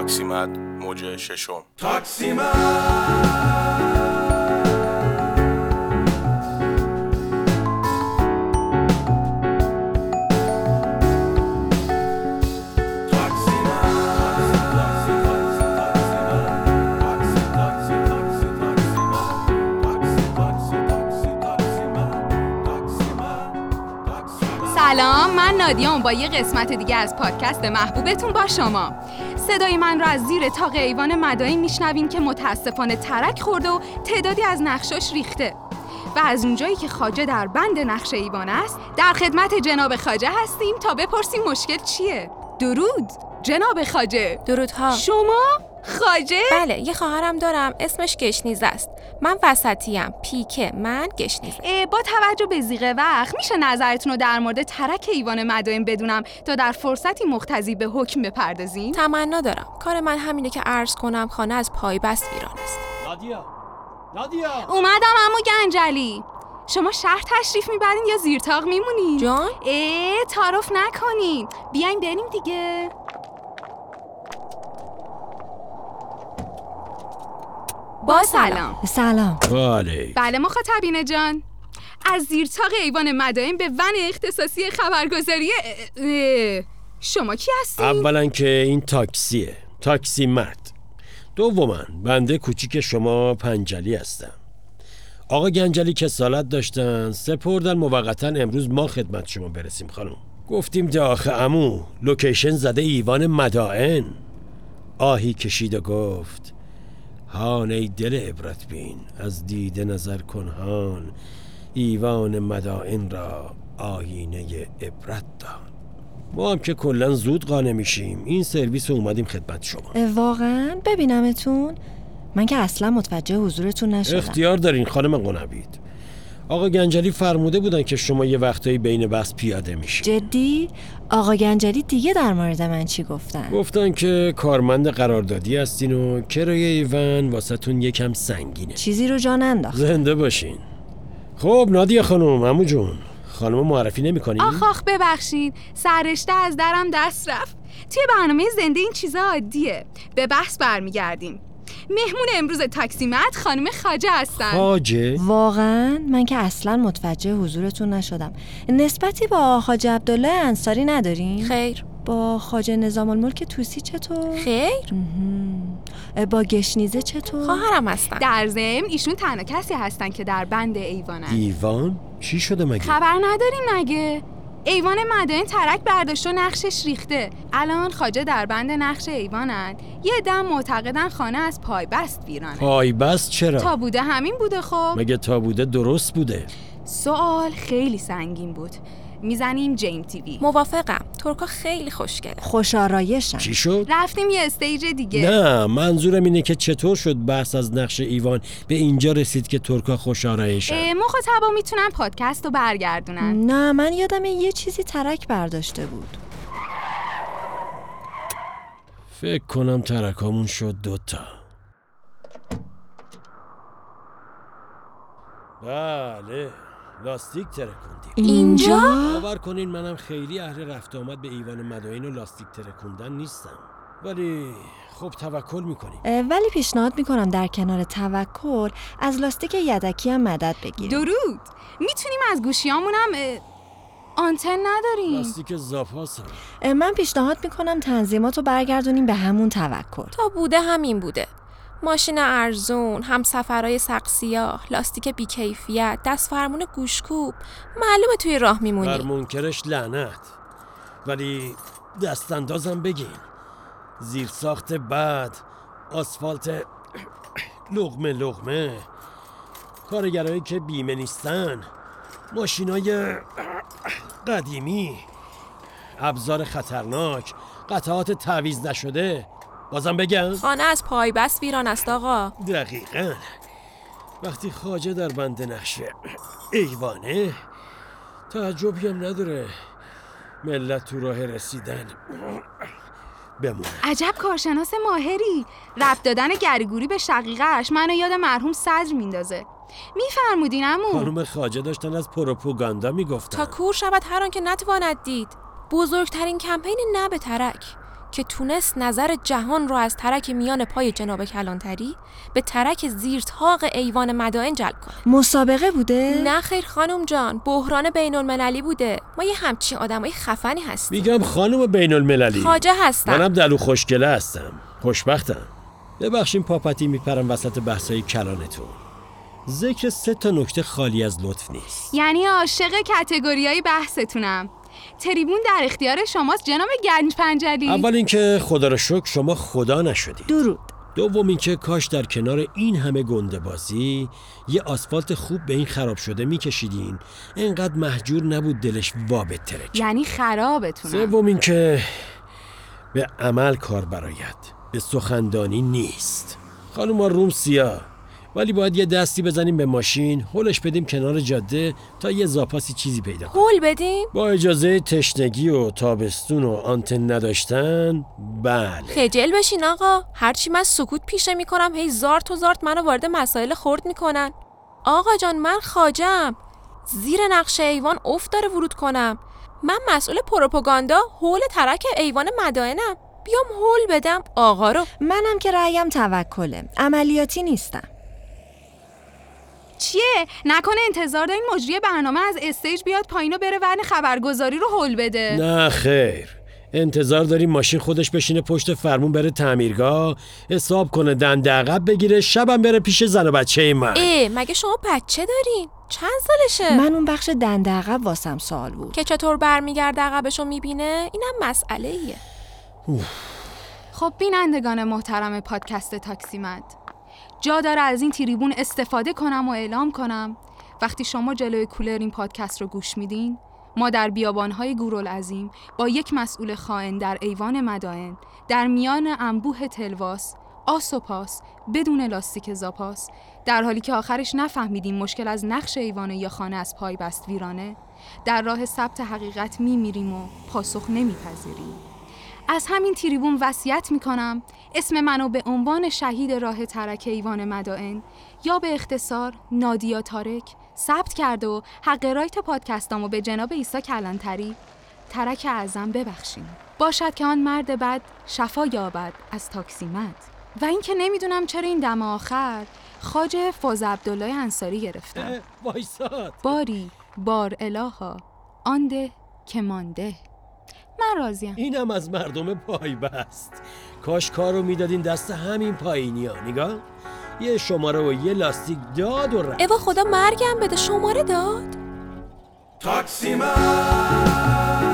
تاکسیمد موج ششم. سلام من نادیام با یه قسمت دیگه از پادکست محبوبتون با شما. صدای من رو از زیر طاق ایوان مدائن میشنوین که متاسفانه ترک خورده و تعدادی از نقشاش ریخته. و از اونجایی که خواجه در بند نقش ایوان است در خدمت جناب خواجه هستیم تا بپرسیم مشکل چیه. درود جناب خواجه. درودها. شما خواجه؟ بله یه خواهرم دارم اسمش گشنیز است. من وسطیم. پیکه من گشنیز با توجه به ضیق وقت میشه نظرتون رو در مورد ترک ایوان مدائن بدونم تا در فرصتی مقتضی به حکم بپردازیم؟ تمنا دارم. کار من همینه که عرض کنم خانه از پای بست ویران است. نادیا نادیا! اومدم امو گنجلی. شما شهر تشریف می‌برین یا زیرتاق میمونین؟ جان اه تعارف نکنین. بیاین بریم دیگه. با سلام. سلام. بله. بله مخاطبین جان. از زیرتاق ایوان مدائن به ون اختصاصی خبرگزاری اه، اه، شما کی هستی؟ اولا که این تاکسیه. تاکسی مرد. دوما بنده کوچیک شما پنجلی هستم. آقا گنجلی که سالت داشتن. سپردن. موقتا امروز ما خدمت شما برسیم خانم. گفتیم داخه امو لوکیشن زده ایوان مدائن. آهی کشید و گفت هان ای دل عبرت بین از دیده نظر کن هان ایوان مدائن را آینه عبرت دان. ما هم که کلا زود قانع میشیم. این سرویس رو اومدیم خدمت شما. واقعا؟ ببینمتون. من که اصلا متوجه حضورتون نشدم. اختیار دارین خانم قنبید آقا گنجلی فرموده بودن که شما یه وقتایی بین بس پیاده میشین جدی؟ آقا گنجلی دیگه در مورد من چی گفتن؟ گفتن که کارمند قراردادی هستین و کرایه ایون واسهتون یکم سنگینه. چیزی رو جا ننداخت. زنده باشین. خب نادیا خانم عمو جون. خانم معرفی نمی‌کنین آخ آخ ببخشید سررشته از درم دست رفت. توی برنامه زنده این چیزا عادیه. به بحث برمیگردیم. مهمون امروز تاکسیمت خانم خاجه هستن. خاجه؟ واقعا من که اصلا متوجه حضورتون نشدم. نسبتی با خاج عبدالله انصاری ندارین؟ خیر. با خاج نظام الملک توسی چطور؟ خیر. با گشنیزه چطور؟ خواهرم هستم در ضمن ایشون تنها کسی هستن که در بند ایوانن. ایوان؟ چی شده مگه؟ خبر نداریم مگه؟ ایوان مدائن ترک برداشت و نقشش ریخته. الان خاجه در بند نقش ایوانن یه دم معتقدن خانه از پای بست ویرانه. پای بست چرا؟ تا بوده همین بوده خب؟ مگه تا بوده درست بوده؟ سوال خیلی سنگین بود. می‌زنیم جیم تیوی موافقم. ترکا خیلی خوشگله. خوش آرایشم چی شد؟ رفتیم یه stage دیگه. نه منظورم اینه که چطور شد بحث از نقش ایوان به اینجا رسید که ترکا خوش آرایشن مخاطبا می‌تونن پادکست رو برگردونن. نه من یادم یه چیزی ترک برداشته بود. فکر کنم ترکامون شد دوتا. بله. لاستیک ترکوندیم اینجا؟ باور کنین منم خیلی اهل رفت آمد به ایوان مدائن و لاستیک ترکوندن نیستم. ولی خب توکل می‌کنیم. ولی پیشنهاد می‌کنم در کنار توکل از لاستیک یدکی هم مدد بگیریم. درود. می‌تونیم از گوشیامونم اه، آنتن نداریم. لاستیک زاپاس هم من پیشنهاد می‌کنم تنظیمات رو برگردونیم به همون توکل. تا بوده همین بوده. ماشین ارزون همسفرهای سقسیاه لاستیک بیکیفیت دست فرمون گوشکوب معلومه توی راه بر میمونی منکرش لعنت. ولی دستاندازم بگین. زیر ساخت بد آسفالت لغمه لغمه. کارگرایی که بیمه نیستن ماشینای قدیمی. ابزار خطرناک قطعات تعویز نشده. بازم بگم؟ خانه از پای بست ویران است آقا. دقیقا. وقتی خاجه در بند نقشه ایوانه تعجبی هم نداره ملت تو راه رسیدن بمونه. عجب کارشناس ماهری. ربط دادن گریگوری به شقیقهش منو یاد مرحوم صدر میندازه. میفرمودین امو خانم خاجه داشتن از پروپاگاندا تا می‌گفتن کور شود هر آن که نتواند دید. بزرگترین کمپین نه به ترک. که تونست نظر جهان رو از ترک میان پای جناب کلانتری به ترک زیر تاق ایوان مدائن جلب کنه. مسابقه بوده؟ نه خیر خانم جان بحران بین المللی بوده. ما یه همچین آدمای خفنی هستیم. میگم خانم بین المللی خاجه هستم. منم دلو خوشگله هستم. خوشبختم. ببخشین پاپتی میپرم وسط بحثای کلانتون ذکر سه تا نکته خالی از لطف نیست. یعنی عاشق کتگوریای بحثتونم. تریبون در اختیار شماست جناب گنج پنجلی. اول اینکه خدا رو شکر شما خدا نشدید. درود. دوم اینکه کاش در کنار این همه گنده بازی یه آسفالت خوب به این خراب شده میکشیدین. انقدر محجور نبود دلش وا بترک یعنی خرابتونم سوم اینکه به عمل کار براید به سخندانی نیست. خانوما روم سیاه. ولی باید یه دستی بزنیم به ماشین هلش بدیم کنار جاده تا یه زاپاسی چیزی پیدا کنیم. هول بدیم؟ با اجازه تشنگی و تابستون و آنتن نداشتن بله. خجل بشین آقا. هرچی من سکوت پیشه می‌کنم هی زارت و زارت منو وارد مسائل خورد می‌کنن. آقا جان من خاجم زیر نقشه ایوان افت داره ورود کنم. من مسئول پروپاگاندا هول ترک ایوان مدائنم. بیام هول بدم آقا رو. منم که رأیم توکله. عملیاتی نیستم. چیه؟ نکنه انتظار دارین مجری برنامه از استیج بیاد پایین و بره ون خبرگزاری رو هول بده. نه خیر. انتظار داریم ماشین خودش بشینه پشت فرمون بره تعمیرگاه حساب کنه دنده عقب بگیره شبم بره پیش زن و بچه من. اه مگه شما بچه دارین؟ چند سالشه؟ من اون بخش دنده عقب واسم سوال بود. که چطور برمیگرده عقبشو می‌بینه؟ اینم مسئله ایه خب بینندگان محترم پادکست تاکسیمد جا داره از این تریبون استفاده کنم و اعلام کنم. وقتی شما جلوی کولر این پادکست رو گوش میدین ما در بیابانهای گورالعظیم با یک مسئول خائن در ایوان مدائن در میان انبوه تلواس آس و پاس بدون لاستیک زاپاس در حالی که آخرش نفهمیدیم مشکل از نقش ایوانه یا خانه از پای بست ویرانه در راه ثبت حقیقت میمیریم و پاسخ نمیپذیریم. از همین تریبون وصیت می‌کنم. اسم منو به عنوان شهید راه ترک ایوان مدائن یا به اختصار نادیا تارک ثبت کرده و حق رایت پادکستامو به جناب عیسی کلانتری. ترک اعظم ببخشیم باشد که آن مرد بد شفا یابد از تاکسیمت و اینکه نمی‌دونم چرا این دم آخر خاج فاز عبدالله انصاری گرفتم باری بار الها آنده که مانده. من راضیم اینم از مردم پای بست. کاش کارو می‌دادین دست همین پایینی ها نگاه. یه شماره و یه لاستیک داد و رفت. اوا خدا مرگم بده شماره داد. Taximan